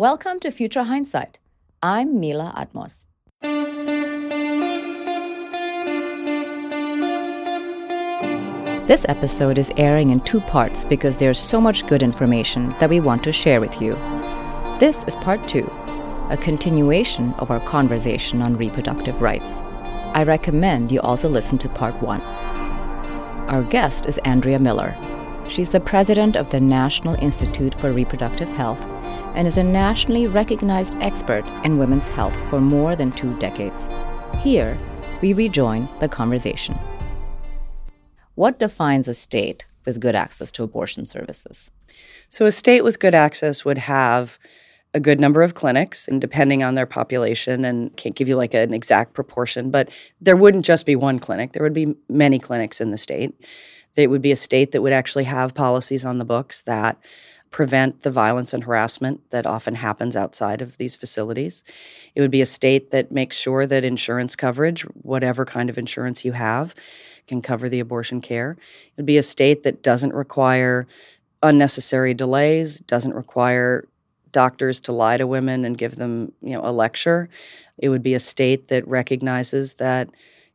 Welcome to Future Hindsight. I'm Mila Atmos. This episode is airing in two parts because there's so much good information that we want to share with you. This is part two, a continuation of our conversation on reproductive rights. I recommend you also listen to part one. Our guest is Andrea Miller. She's the president of the National Institute for Reproductive Health and is a nationally recognized expert in women's health for more than two decades. Here, we rejoin the conversation. What defines a state with good access to abortion services? So, a state with good access would have a good number of clinics, and depending on their population, and can't give you like an exact proportion, but there wouldn't just be one clinic. There would be many clinics in the state. It would be a state that would actually have policies on the books that prevent the violence and harassment that often happens outside of these facilities. It would be a state that makes sure that insurance coverage, whatever kind of insurance you have, can cover the abortion care. It would be a state that doesn't require unnecessary delays, doesn't require doctors to lie to women and give them, you know, a lecture. It would be a state that recognizes that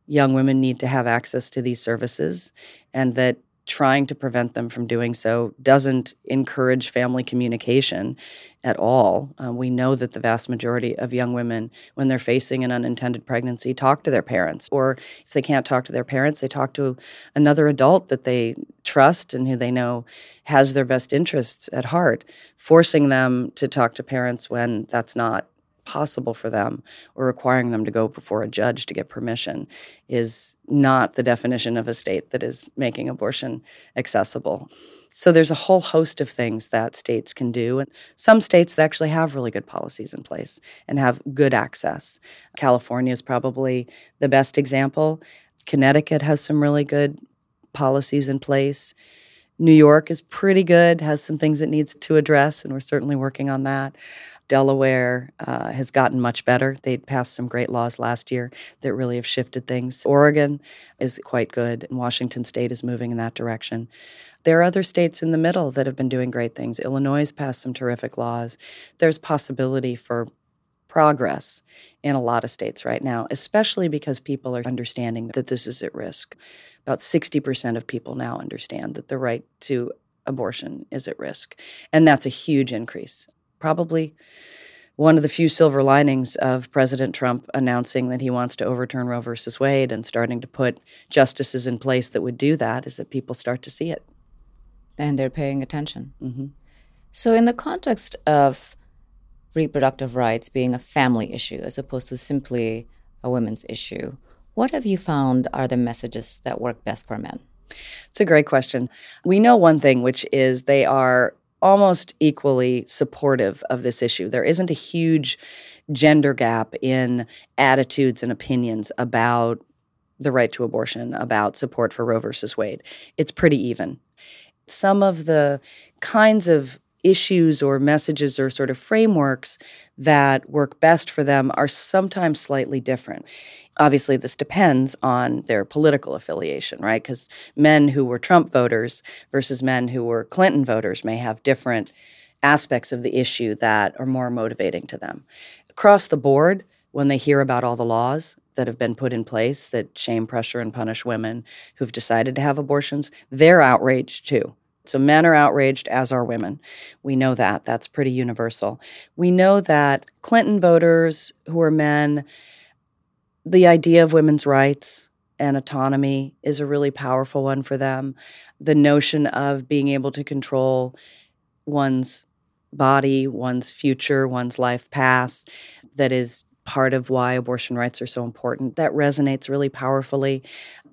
young women need to have access to these services and that trying to prevent them from doing so doesn't encourage family communication at all. Um, we know that the vast majority of young women, when they're facing an unintended pregnancy, talk to their parents. Or if they can't talk to their parents, they talk to another adult that they trust and who they know has their best interests at heart. Forcing them to talk to parents when that's not possible for them or requiring them to go before a judge to get permission is not the definition of a state that is making abortion accessible. So there's a whole host of things that states can do. And some states that actually have really good policies in place and have good access. California is probably the best example. Connecticut has some really good policies in place. New York is pretty good, has some things it needs to address, and we're certainly working on that. Delaware uh, has gotten much better. They passed some great laws last year that really have shifted things. Oregon is quite good, and Washington State is moving in that direction. There are other states in the middle that have been doing great things. Illinois has passed some terrific laws. There's possibility for progress in a lot of states right now, especially because people are understanding that this is at risk. About 60% of people now understand that the right to abortion is at risk. And that's a huge increase probably one of the few silver linings of President Trump announcing that he wants to overturn Roe versus Wade and starting to put justices in place that would do that is that people start to see it. And they're paying attention. Mm-hmm. So, in the context of reproductive rights being a family issue as opposed to simply a women's issue, what have you found are the messages that work best for men? It's a great question. We know one thing, which is they are almost equally supportive of this issue. There isn't a huge gender gap in attitudes and opinions about the right to abortion, about support for Roe versus Wade. It's pretty even. Some of the kinds of issues or messages or sort of frameworks that work best for them are sometimes slightly different. Obviously, this depends on their political affiliation, right? Because men who were Trump voters versus men who were Clinton voters may have different aspects of the issue that are more motivating to them. Across the board, when they hear about all the laws that have been put in place that shame, pressure, and punish women who've decided to have abortions, they're outraged too. So men are outraged, as are women. We know that. That's pretty universal. We know that Clinton voters who are men, the idea of women's rights and autonomy is a really powerful one for them. The notion of being able to control one's body, one's future, one's life path, that is part of why abortion rights are so important. That resonates really powerfully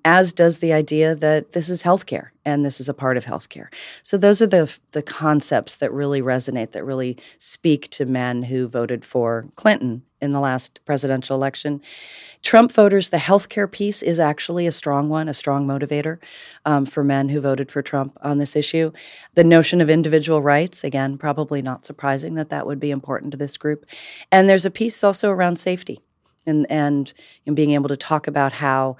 as does the idea that this is healthcare and this is a part of healthcare. So those are the the concepts that really resonate, that really speak to men who voted for Clinton in the last presidential election. Trump voters, the healthcare piece is actually a strong one, a strong motivator um, for men who voted for Trump on this issue. The notion of individual rights, again, probably not surprising that that would be important to this group. And there's a piece also around safety and and being able to talk about how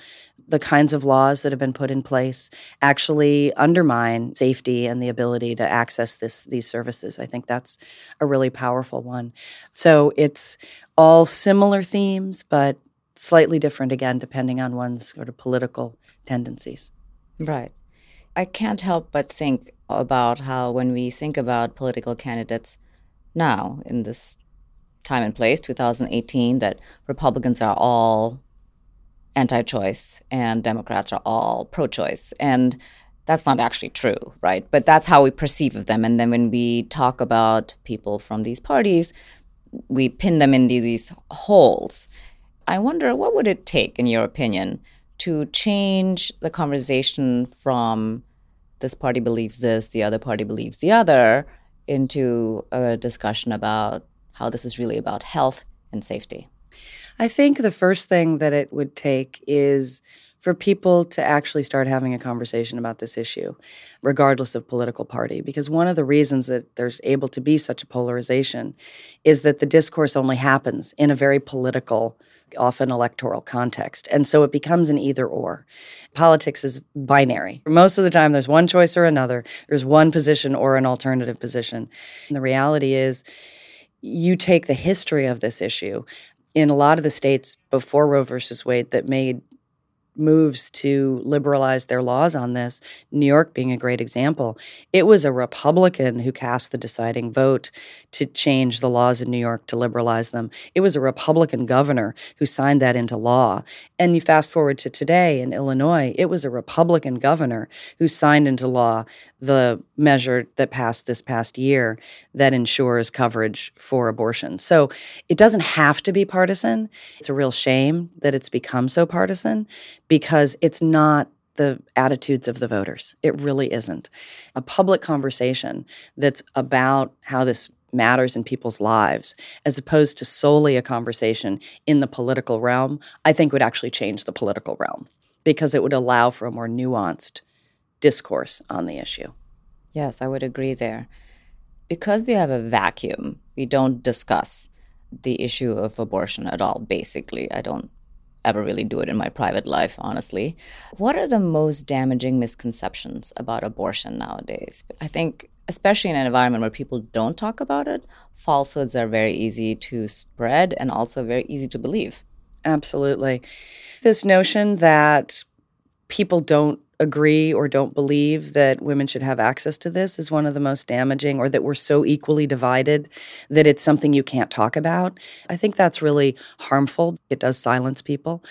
the kinds of laws that have been put in place actually undermine safety and the ability to access this these services. I think that's a really powerful one. So it's all similar themes, but slightly different again, depending on one's sort of political tendencies. Right. I can't help but think about how when we think about political candidates now in this time and place, 2018, that Republicans are all anti choice and Democrats are all pro choice. And that's not actually true, right? But that's how we perceive of them. And then when we talk about people from these parties, we pin them in these holes. I wonder what would it take, in your opinion, to change the conversation from this party believes this, the other party believes the other, into a discussion about how this is really about health and safety? I think the first thing that it would take is for people to actually start having a conversation about this issue, regardless of political party. Because one of the reasons that there's able to be such a polarization is that the discourse only happens in a very political, often electoral context. And so it becomes an either or. Politics is binary. Most of the time, there's one choice or another, there's one position or an alternative position. And the reality is, you take the history of this issue in a lot of the states before Roe versus Wade that made moves to liberalize their laws on this, New York being a great example. It was a Republican who cast the deciding vote to change the laws in New York to liberalize them. It was a Republican governor who signed that into law. And you fast forward to today in Illinois, it was a Republican governor who signed into law the measure that passed this past year that ensures coverage for abortion. So it doesn't have to be partisan. It's a real shame that it's become so partisan because it's not the attitudes of the voters. It really isn't. A public conversation that's about how this matters in people's lives, as opposed to solely a conversation in the political realm, I think would actually change the political realm because it would allow for a more nuanced discourse on the issue. Yes, I would agree there. Because we have a vacuum, we don't discuss the issue of abortion at all, basically. I don't ever really do it in my private life, honestly. What are the most damaging misconceptions about abortion nowadays? I think, especially in an environment where people don't talk about it, falsehoods are very easy to spread and also very easy to believe. Absolutely. This notion that people don't agree or don't believe that women should have access to this is one of the most damaging, or that we're so equally divided that it's something you can't talk about. I think that's really harmful. It does silence people.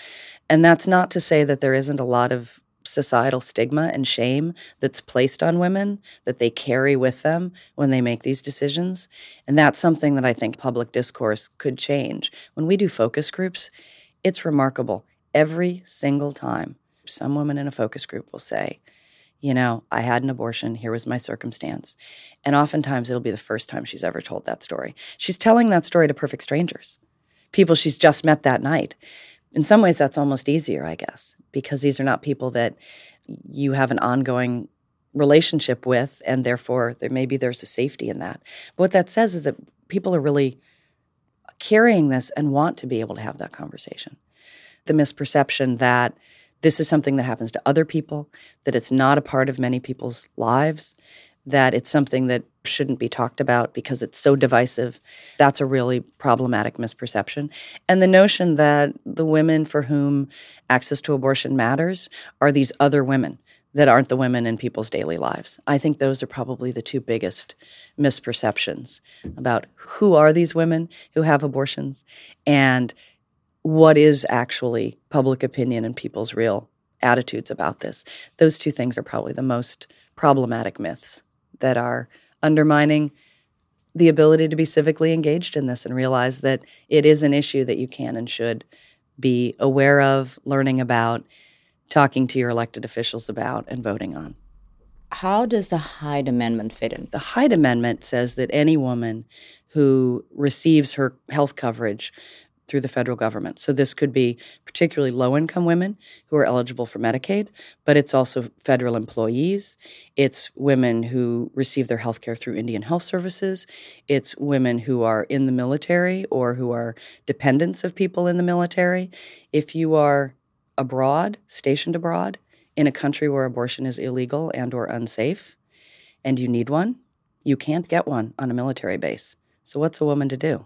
And that's not to say that there isn't a lot of societal stigma and shame that's placed on women that they carry with them when they make these decisions. And that's something that I think public discourse could change. When we do focus groups, it's remarkable every single time some woman in a focus group will say, you know, I had an abortion, here was my circumstance. And oftentimes it'll be the first time she's ever told that story. She's telling that story to perfect strangers, people she's just met that night. In some ways, that's almost easier, I guess, because these are not people that you have an ongoing relationship with, and therefore there maybe there's a safety in that. But what that says is that people are really carrying this and want to be able to have that conversation. The misperception that this is something that happens to other people, that it's not a part of many people's lives, that it's something that shouldn't be talked about because it's so divisive. That's a really problematic misperception. And the notion that the women for whom access to abortion matters are these other women that aren't the women in people's daily lives. I think those are probably the two biggest misperceptions about who are these women who have abortions and what is actually public opinion and people's real attitudes about this. Those two things are probably the most problematic myths that are undermining the ability to be civically engaged in this and realize that it is an issue that you can and should be aware of, learning about, talking to your elected officials about, and voting on. How does the Hyde Amendment fit in? The Hyde Amendment says that any woman who receives her health coverage through the federal government. So this could be particularly low income women who are eligible for Medicaid, but it's also federal employees. It's women who receive their health care through Indian Health Services. It's women who are in the military or who are dependents of people in the military. If you are abroad, stationed abroad, in a country where abortion is illegal and or unsafe, and you need one, you can't get one on a military base. So what's a woman to do?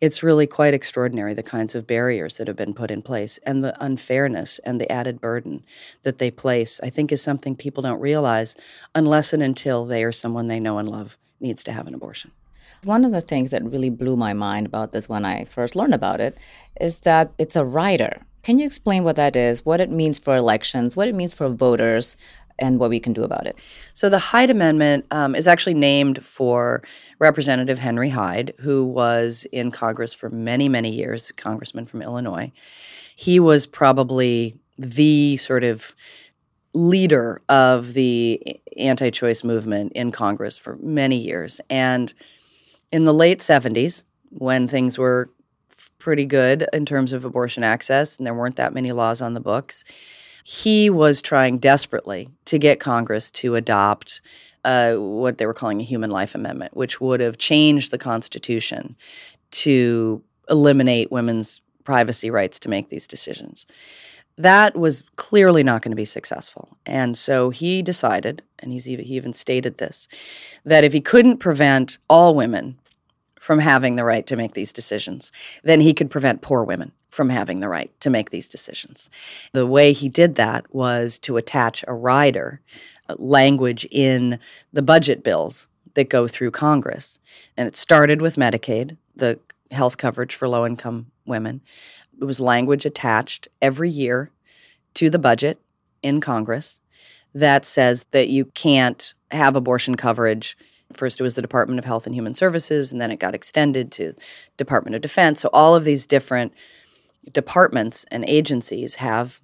It's really quite extraordinary the kinds of barriers that have been put in place and the unfairness and the added burden that they place, I think is something people don't realize unless and until they or someone they know and love needs to have an abortion. One of the things that really blew my mind about this when I first learned about it is that it's a rider. Can you explain what that is, what it means for elections, what it means for voters, and what we can do about it. So the Hyde Amendment um, is actually named for Representative Henry Hyde, who was in Congress for many, many years, congressman from Illinois. He was probably the sort of leader of the anti choice movement in Congress for many years. And in the late 70s, when things were pretty good in terms of abortion access and there weren't that many laws on the books, he was trying desperately to get Congress to adopt uh, what they were calling a human life amendment, which would have changed the Constitution to eliminate women's privacy rights to make these decisions. That was clearly not going to be successful. And so he decided, and he's even, he even stated this, that if he couldn't prevent all women from having the right to make these decisions, then he could prevent poor women from having the right to make these decisions. The way he did that was to attach a rider, uh, language in the budget bills that go through Congress. And it started with Medicaid, the health coverage for low income women. It was language attached every year to the budget in Congress that says that you can't have abortion coverage First, it was the Department of Health and Human Services, and then it got extended to Department of Defense. So all of these different departments and agencies have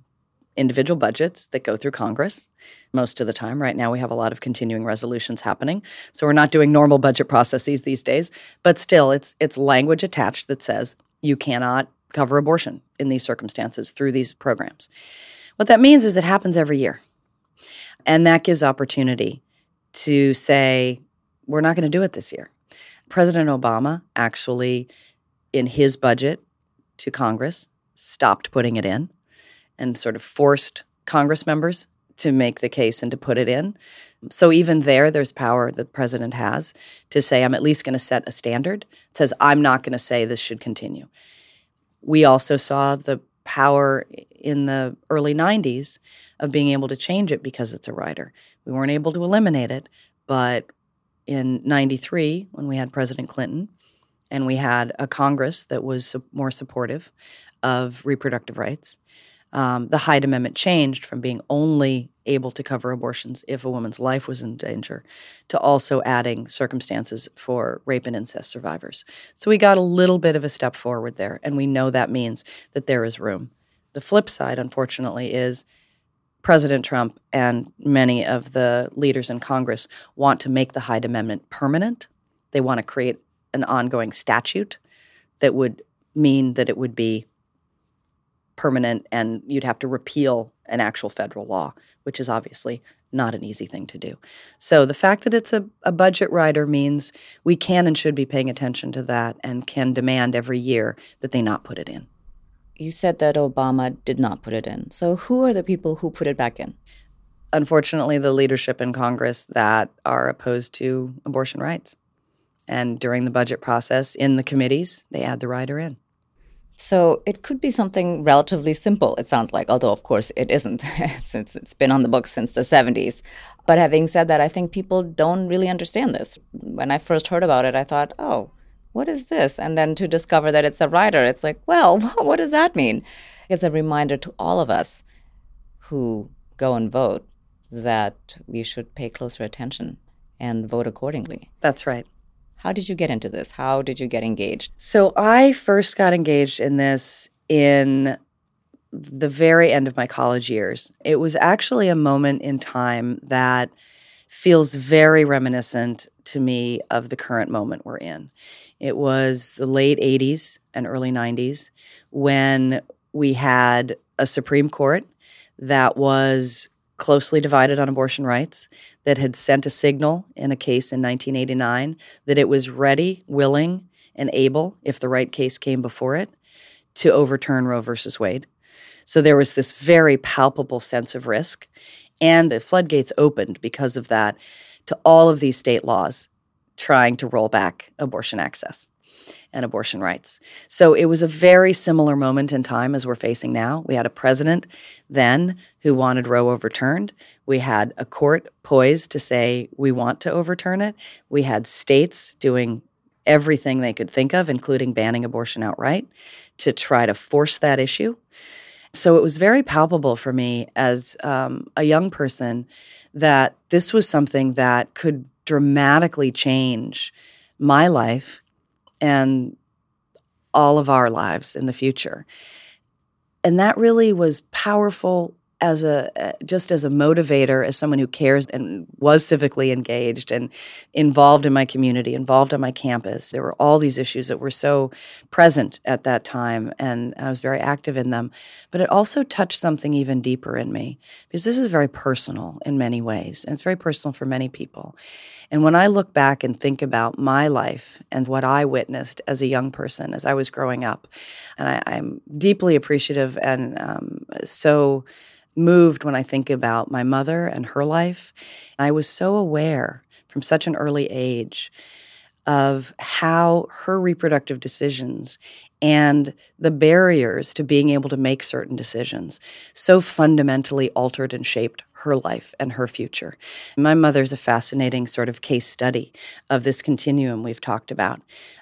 individual budgets that go through Congress most of the time. Right now, we have a lot of continuing resolutions happening, so we're not doing normal budget processes these days. But still, it's it's language attached that says you cannot cover abortion in these circumstances through these programs. What that means is it happens every year, and that gives opportunity to say we're not going to do it this year. President Obama actually, in his budget to Congress, stopped putting it in and sort of forced Congress members to make the case and to put it in. So even there, there's power that the president has to say, I'm at least going to set a standard. It says, I'm not going to say this should continue. We also saw the power in the early 90s of being able to change it because it's a rider. We weren't able to eliminate it, but in 93 when we had President Clinton and we had a Congress that was more supportive of reproductive rights. Um, the Hyde Amendment changed from being only able to cover abortions if a woman's life was in danger to also adding circumstances for rape and incest survivors. So we got a little bit of a step forward there, and we know that means that there is room. The flip side, unfortunately, is President Trump and many of the leaders in Congress want to make the Hyde Amendment permanent. They want to create an ongoing statute that would mean that it would be permanent and you'd have to repeal an actual federal law, which is obviously not an easy thing to do. So the fact that it's a, a budget rider means we can and should be paying attention to that and can demand every year that they not put it in you said that Obama did not put it in. So who are the people who put it back in? Unfortunately, the leadership in Congress that are opposed to abortion rights. And during the budget process in the committees, they add the rider in. So it could be something relatively simple, it sounds like, although, of course, it isn't, since it's been on the books since the 70s. But having said that, I think people don't really understand this. When I first heard about it, I thought, oh, what is this? And then to discover that it's a rider, it's like, well, what does that mean? It's a reminder to all of us who go and vote that we should pay closer attention and vote accordingly. That's right. How did you get into this? How did you get engaged? So I first got engaged in this in the very end of my college years. It was actually a moment in time that feels very reminiscent to me of the current moment we're in. It was the late 80s and early 90s when we had a Supreme Court that was closely divided on abortion rights, that had sent a signal in a case in 1989 that it was ready, willing, and able, if the right case came before it, to overturn Roe versus Wade. So there was this very palpable sense of risk. And the floodgates opened because of that to all of these state laws trying to roll back abortion access and abortion rights. So it was a very similar moment in time as we're facing now. We had a president then who wanted Roe overturned. We had a court poised to say, we want to overturn it. We had states doing everything they could think of, including banning abortion outright, to try to force that issue. So it was very palpable for me as um, a young person that this was something that could dramatically change my life and all of our lives in the future. And that really was powerful as a uh, just as a motivator as someone who cares and was civically engaged and involved in my community involved on my campus. There were all these issues that were so present at that time and I was very active in them. But it also touched something even deeper in me because this is very personal in many ways and it's very personal for many people. And when I look back and think about my life and what I witnessed as a young person as I was growing up and I, am deeply appreciative and um, so moved when I think about my mother and her life. I was so aware from such an early age of how her reproductive decisions and the barriers to being able to make certain decisions so fundamentally altered and shaped her life and her future. My mother's a fascinating sort of case study of this continuum we've talked about.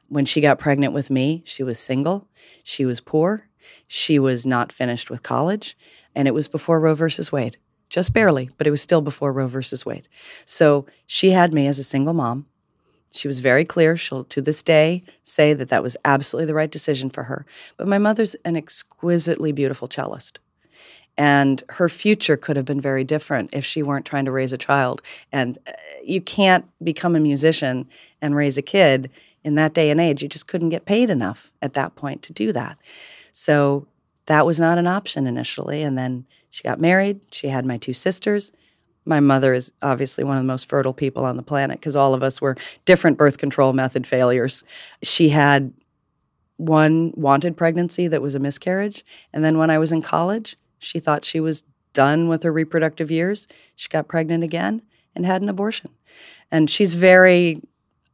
When she got pregnant with me, she was single, she was poor, she was not finished with college, and it was before Roe versus Wade. Just barely, but it was still before Roe versus Wade. So she had me as a single mom. She was very clear. She'll to this day say that that was absolutely the right decision for her. But my mother's an exquisitely beautiful cellist. And her future could have been very different if she weren't trying to raise a child. And uh, you can't become a musician and raise a kid in that day and age. You just couldn't get paid enough at that point to do that. So that was not an option initially. And then she got married. She had my two sisters. My mother is obviously one of the most fertile people on the planet because all of us were different birth control method failures. She had one wanted pregnancy that was a miscarriage. And then when I was in college, she thought she was done with her reproductive years. She got pregnant again and had an abortion. And she's very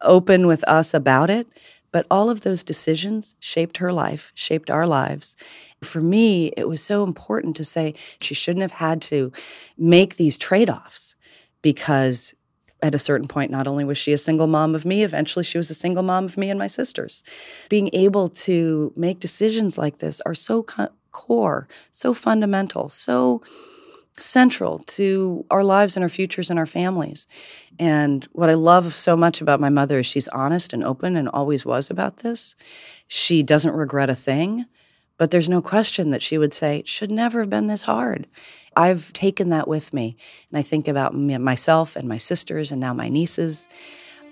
open with us about it. But all of those decisions shaped her life, shaped our lives. For me, it was so important to say she shouldn't have had to make these trade offs because at a certain point, not only was she a single mom of me, eventually she was a single mom of me and my sisters. Being able to make decisions like this are so co- core, so fundamental, so central to our lives and our futures and our families. And what I love so much about my mother is she's honest and open and always was about this. She doesn't regret a thing, but there's no question that she would say, it should never have been this hard. I've taken that with me. And I think about myself and my sisters and now my nieces.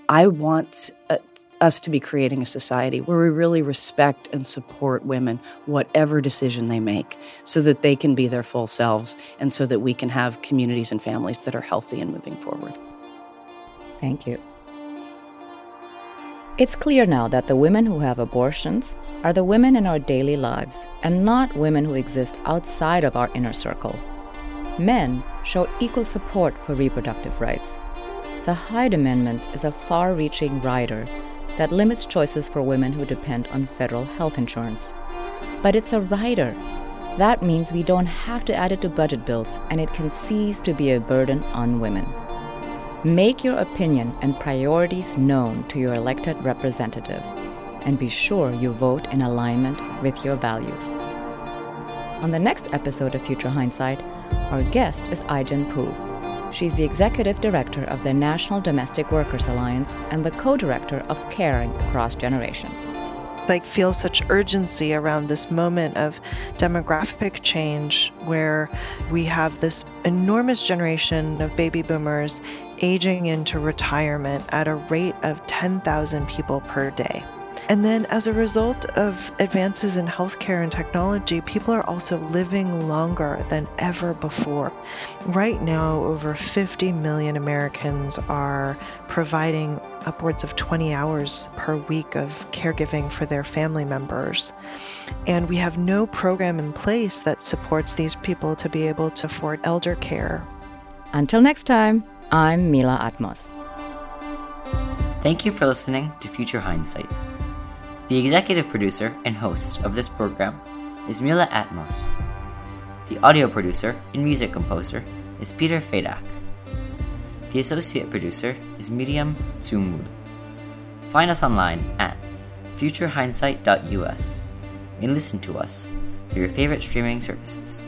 I want uh, us to be creating a society where we really respect and support women, whatever decision they make, so that they can be their full selves and so that we can have communities and families that are healthy and moving forward. Thank you. It's clear now that the women who have abortions are the women in our daily lives and not women who exist outside of our inner circle. Men show equal support for reproductive rights. The Hyde Amendment is a far reaching rider that limits choices for women who depend on federal health insurance. But it's a rider. That means we don't have to add it to budget bills and it can cease to be a burden on women. Make your opinion and priorities known to your elected representative and be sure you vote in alignment with your values. On the next episode of Future Hindsight, our guest is Ai-jen Poo She's the executive director of the National Domestic Workers Alliance and the co director of Caring Across Generations. I feel such urgency around this moment of demographic change where we have this enormous generation of baby boomers aging into retirement at a rate of 10,000 people per day. And then, as a result of advances in healthcare and technology, people are also living longer than ever before. Right now, over 50 million Americans are providing upwards of 20 hours per week of caregiving for their family members. And we have no program in place that supports these people to be able to afford elder care. Until next time, I'm Mila Atmos. Thank you for listening to Future Hindsight. The executive producer and host of this program is Mila Atmos. The audio producer and music composer is Peter Fadak. The associate producer is Miriam Tsumul. Find us online at futurehindsight.us and listen to us through your favorite streaming services.